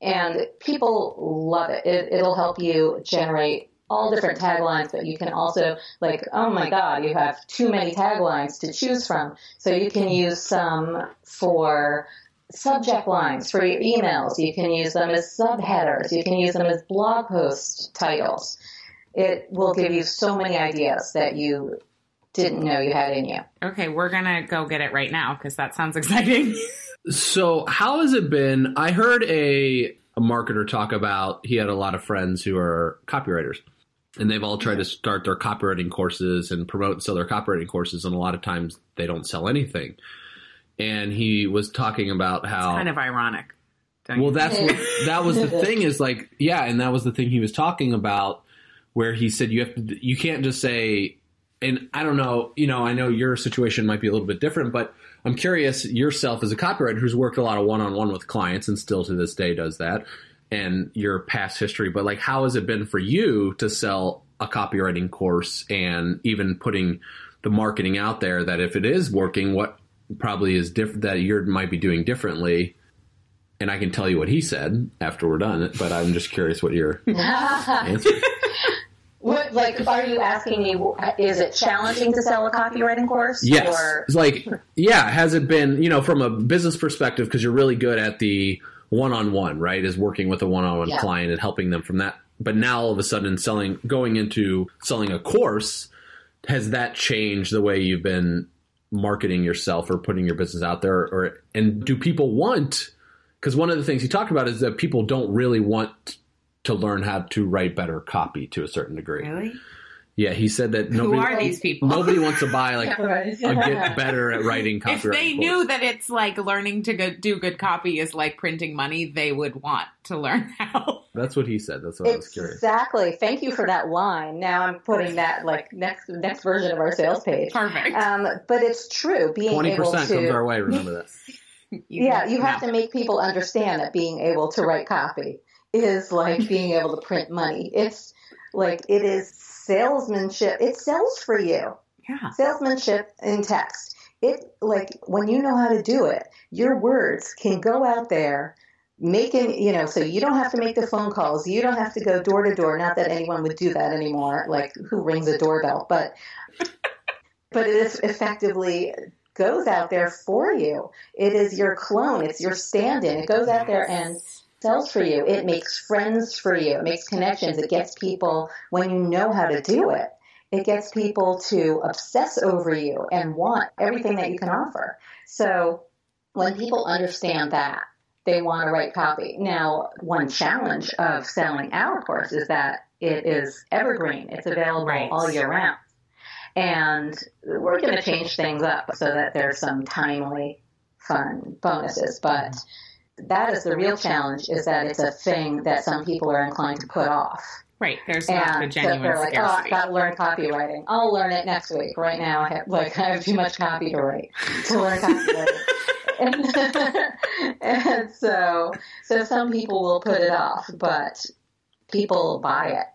And people love it. it. It'll help you generate all different taglines, but you can also, like, oh my God, you have too many taglines to choose from. So you can use some for subject lines for your emails. You can use them as subheaders. You can use them as blog post titles. It will give you so many ideas that you didn't know you had in you. okay, we're going to go get it right now because that sounds exciting. So, how has it been? I heard a, a marketer talk about he had a lot of friends who are copywriters, and they've all tried to start their copywriting courses and promote and sell their copywriting courses, and a lot of times they don't sell anything. And he was talking about how kind of ironic. don't you well, that's what, that was the thing is like, yeah, and that was the thing he was talking about, where he said you have to, you can't just say, and I don't know, you know, I know your situation might be a little bit different, but I'm curious yourself as a copywriter who's worked a lot of one-on-one with clients and still to this day does that, and your past history, but like, how has it been for you to sell a copywriting course and even putting the marketing out there that if it is working, what probably is different that you might be doing differently and I can tell you what he said after we're done. But I'm just curious what your answer. What, like, are you asking me, is it challenging to sell a copywriting course? Yes, Or, it's like yeah. Has it been you know from a business perspective because you're really good at the one-on-one, right? Is working with a one-on-one Yeah. client and helping them from that. But now all of a sudden selling, going into selling a course, has that changed the way you've been marketing yourself or putting your business out there? Or and do people want? Because one of the things he talked about is that people don't really want to learn how to write better copy to a certain degree. Really? Yeah, he said that Who nobody are these people? nobody wants to buy like Right. a get better at writing copywriting. if they course. knew that it's like learning to go, do good copy is like printing money, they would want to learn how. that's what he said. That's what I was curious. Exactly. Thank you for that line. Now I'm putting that like next next version of our sales page. Perfect. Um, but it's true. Being Twenty able percent to comes our way. Remember that. yeah, you have to make people understand that being able to write copy is like being able to print money. It's like it is salesmanship. It sells for you. Yeah. Salesmanship in text. It like when you know how to do it, your words can go out there making you know so you don't have to make the phone calls you don't have to go door to door not that anyone would do that anymore like who rings a doorbell but but it is effectively goes out there for you. It is your clone. It's your stand-in. It goes out there and sells for you. It makes friends for you. It makes connections. It gets people when you know how to do it. It gets people to obsess over you and want everything that you can offer. So when people understand that, they want to write copy. Now, one challenge of selling our course is that it is evergreen. It's available Right. all year round. And we're going to change things up so that there's some timely, fun bonuses. But mm-hmm. That is the real challenge is that it's a thing that some people are inclined to put off. Right. There's not the And so genuine they're like, oh, I scarcity. got to learn copywriting. I'll learn it next week. Right now, I have, like, I have too much copy to write to learn copywriting. and, and so, so some people will put it off, but people buy it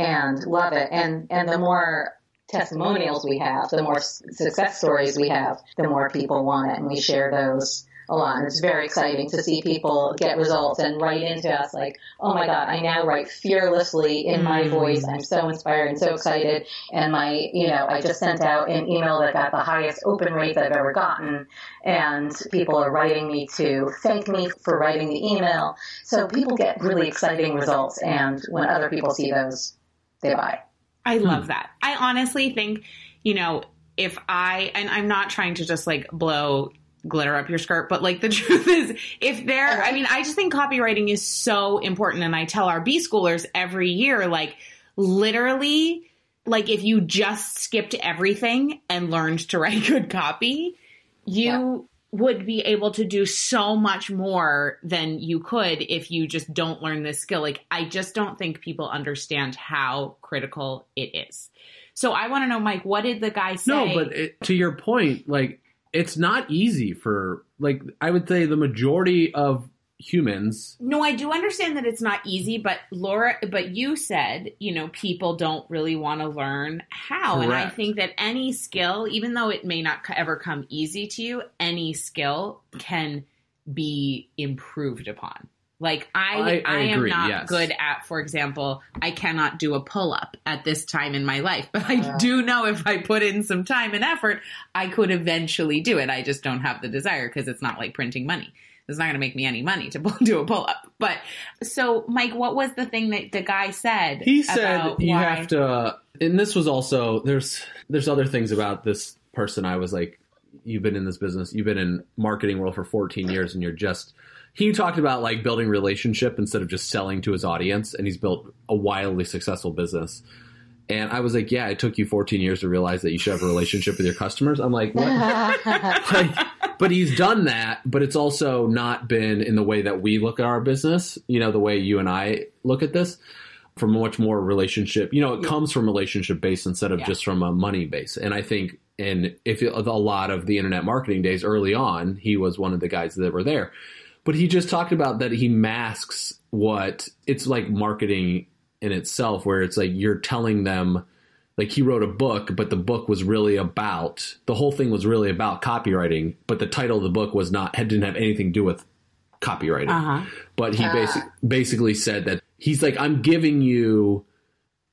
and love it. And, and the more testimonials we have, the more success stories we have, the more people want it. And we share those a lot. And it's very exciting to see people get results and write into us like, oh my God, I now write fearlessly in my mm. voice. I'm so inspired and so excited. And my, you know, I just sent out an email that got the highest open rates I've ever gotten. And people are writing me to thank me for writing the email. So people get really exciting results. And when other people see those, they buy. I love hmm. that. I honestly think, you know, if I, and I'm not trying to just like blow glitter up your skirt, but like the truth is, if there, I mean, I just think copywriting is so important. And I tell our B schoolers every year, like, literally, like, if you just skipped everything and learned to write good copy, you would be able to do so much more than you could if you just don't learn this skill. Like, I just don't think people understand how critical it is. So I want to know, Mike, what did the guy say? No, but it, to your point, like it's not easy for like I would say the majority of humans. No, I do understand that it's not easy, but Laura, but you said, you know, people don't really want to learn how. And I think that any skill, even though it may not ever come easy to you, any skill can be improved upon. Like I, I- I am agree, not yes. good at, for example, I cannot do a pull up at this time in my life, but I do know if I put in some time and effort, I could eventually do it. I just don't have the desire because it's not like printing money. It's not going to make me any money to do a pull up. But so, Mike, what was the thing that the guy said? He said about you why- have to, and this was also there's there's other things about this person. I was like, you've been in this business, you've been in marketing world for 14 years, and you're just. He talked about like building relationship instead of just selling to his audience, and he's built a wildly successful business. And I was like, yeah, it took you 14 years to realize that you should have a relationship with your customers. I'm like, what? like, but he's done that, but it's also not been in the way that we look at our business, you know, the way you and I look at this from much more relationship, you know, it comes from relationship based instead of Yeah. just from a money base. And I think, and if a lot of the internet marketing days early on, he was one of the guys that were there. But he just talked about that he masks what it's like marketing in itself, where it's like you're telling them, like he wrote a book, but the book was really about the whole thing was really about copywriting, but the title of the book was not had didn't have anything to do with copywriting. Uh-huh. But he basic, basically said that he's like, I'm giving you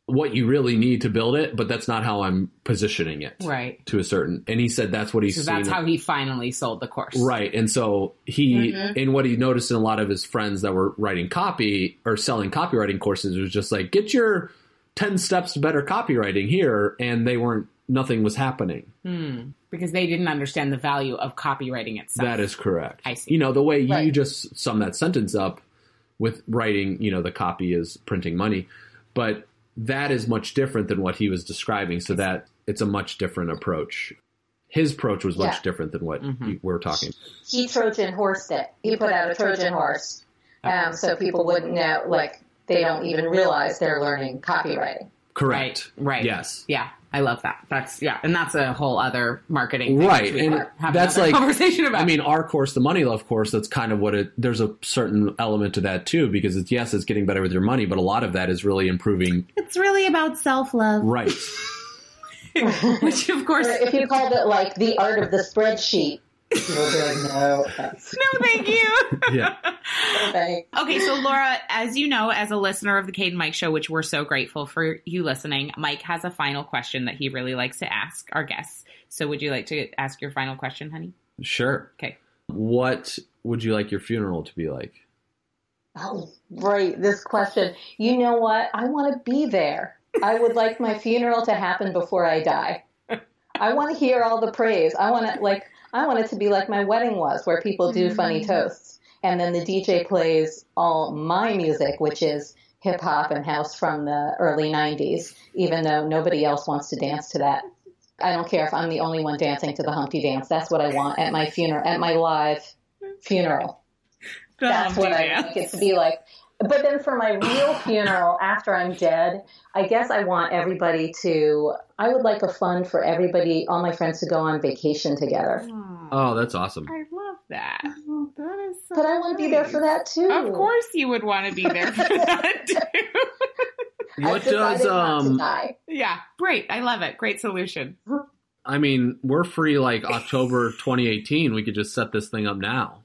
what you really need to build it, but that's not how I'm positioning it. Right. To a certain, and he said that's what he's So that's how he finally sold the course. Right. And so he, mm-hmm. and what he noticed in a lot of his friends that were writing copy or selling copywriting courses was just like, get your 10 steps to better copywriting here. And they weren't, nothing was happening. Hmm, because they didn't understand the value of copywriting itself. That is correct. I see. You know, the way you just sum that sentence up with writing, you know, the copy is printing money, but that is much different than what he was describing. So that it's a much different approach. His approach was much Yeah. different than what Mm-hmm. you- we're talking. he Trojan horsed it. He put out a Trojan horse, um, so people wouldn't know, like they don't even realize they're learning copywriting. Correct. Right. Right. Yes. Yeah. I love that. That's yeah, and that's a whole other marketing. thing, Right, and that's like conversation about. I mean, our course, the Money Love course, that's kind of what it. There's a certain element to that too, because it's yes, it's getting better with your money, but a lot of that is really improving. it's really about self love, Right. which of course, Or if you called it like the art of the spreadsheet, people would be like, no, no, thank you. Yeah. okay. Okay, so Laura, as you know, as a listener of the Kate and Mike show, which we're so grateful for you listening, Mike has a final question that he really likes to ask our guests. So would you like to ask your final question, honey? Sure. Okay. What would you like your funeral to be like? Oh, right. This question. You know what? I want to be there. I would like my funeral to happen before I die. I want to hear all the praise. I want to like. I want it to be like my wedding was, where people do funny toasts, and then the DJ plays all my music, which is hip hop and house from the early '90s. Even though nobody else wants to dance to that, I don't care if I'm the only one dancing to the Humpty Dance. That's what I want at my funeral, at my live funeral. That's what I want it to be like. But then for my real funeral after I'm dead, I guess I want everybody to, I would like a fund for everybody, all my friends to go on vacation together. Oh, that's awesome. I love that. That is so But I want to be there for that too. Of course you would want to be there for that too. What I've decided does not to um? die. yeah, great. I love it. Great solution. I mean, we're free like October 2018. We could just set this thing up now.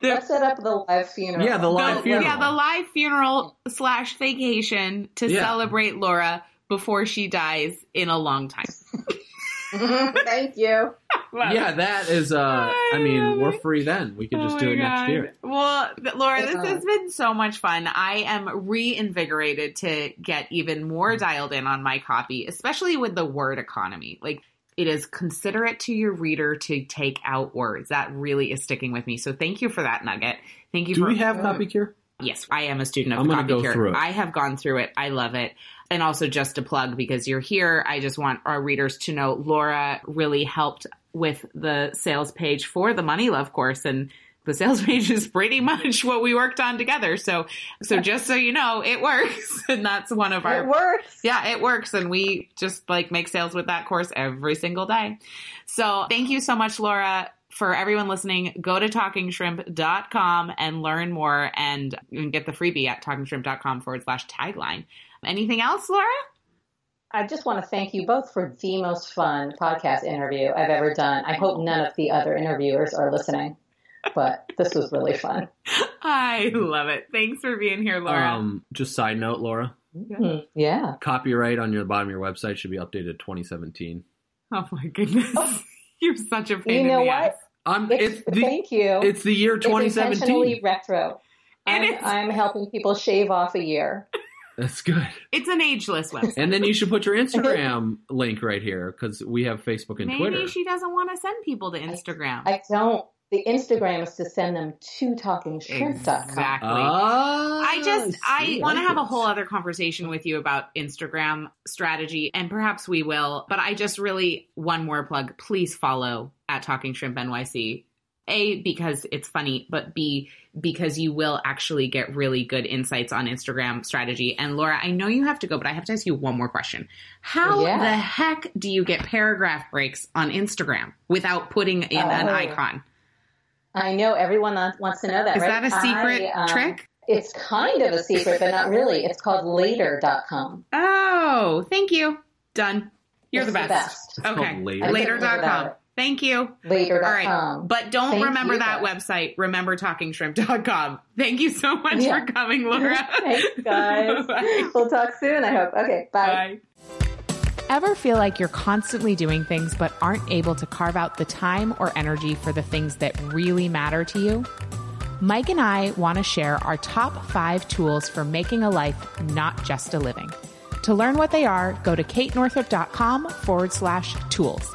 The- Let's set up the live funeral. Yeah, the live the- funeral. Yeah, the live funeral slash vacation to Yeah. celebrate Laura before she dies in a long time. Thank you. Love Yeah, that is. uh I I mean, we're it. free then. We could just Oh do my it next year. Well, th- Laura, this has been so much fun. I am reinvigorated to get even more dialed in on my copy, especially with the word economy. Like, it is considerate to your reader to take out words. That really is sticking with me. So, thank you for that nugget. Thank you Do for we have copy cure? Yes, I am a student of I'm the copy go cure. through it. I have gone through it. I love it. And also just to plug because you're here, I just want our readers to know Laura really helped with the sales page for the Money Love course and the sales page is pretty much what we worked on together. So so just so you know, it works. And that's one of our It works. yeah, it works. And we just like make sales with that course every single day. So thank you so much, Laura. For everyone listening, go to talkingshrimp.com and learn more and you get the freebie at talkingshrimp.com forward slash tagline. Anything else, Laura? I just want to thank you both for the most fun podcast interview I've ever done. I hope none of the other interviewers are listening, but this was really fun. I love it. Thanks for being here, Laura. Um, just side note, Laura. Mhm. Yeah. Copyright on your bottom of your website should be updated 2017. oh my goodness. You're such a pain You know in the what? ass. Um, It's, it's the thank you. it's the year It's intentionally 2017. retro. It I'm, is. I'm helping people shave off a year. That's good. It's an ageless website. And then you should put your Instagram link right here because we have Facebook and Maybe Twitter. Maybe she doesn't want to send people to Instagram. I don't. The Instagram is to send them to talkingshrimp.com. Exactly. Ah, I just I see. want to have a whole other conversation with you about Instagram strategy and perhaps we will, but I just really one more plug, please follow at Talking Shrimp NYC. A because it's funny, but B because you will actually get really good insights on Instagram strategy. And Laura, I know you have to go, but I have to ask you one more question. How Yeah. the heck do you get paragraph breaks on Instagram without putting in an Oh. icon? I know everyone wants- wants to know that. Is right? that a secret I, um, trick? It's kind of a secret, but not really. It's called later.com. Oh, thank you. Done. You're It's the the best. best. It's Okay. called Later. I couldn't live without Later.com. it. Thank you. All Later.com. right. But don't Thank remember you, that guys. website. Remember talkingshrimp.com. Thank you so much Yeah. for coming, Laura. Thanks, guys. We'll talk soon, I hope. Okay, bye. Bye. Ever feel like you're constantly doing things but aren't able to carve out the time or energy for the things that really matter to you? Mike and I want to share our top five tools for making a life, not just a living. To learn what they are, go to katenorthrup.com forward slash tools.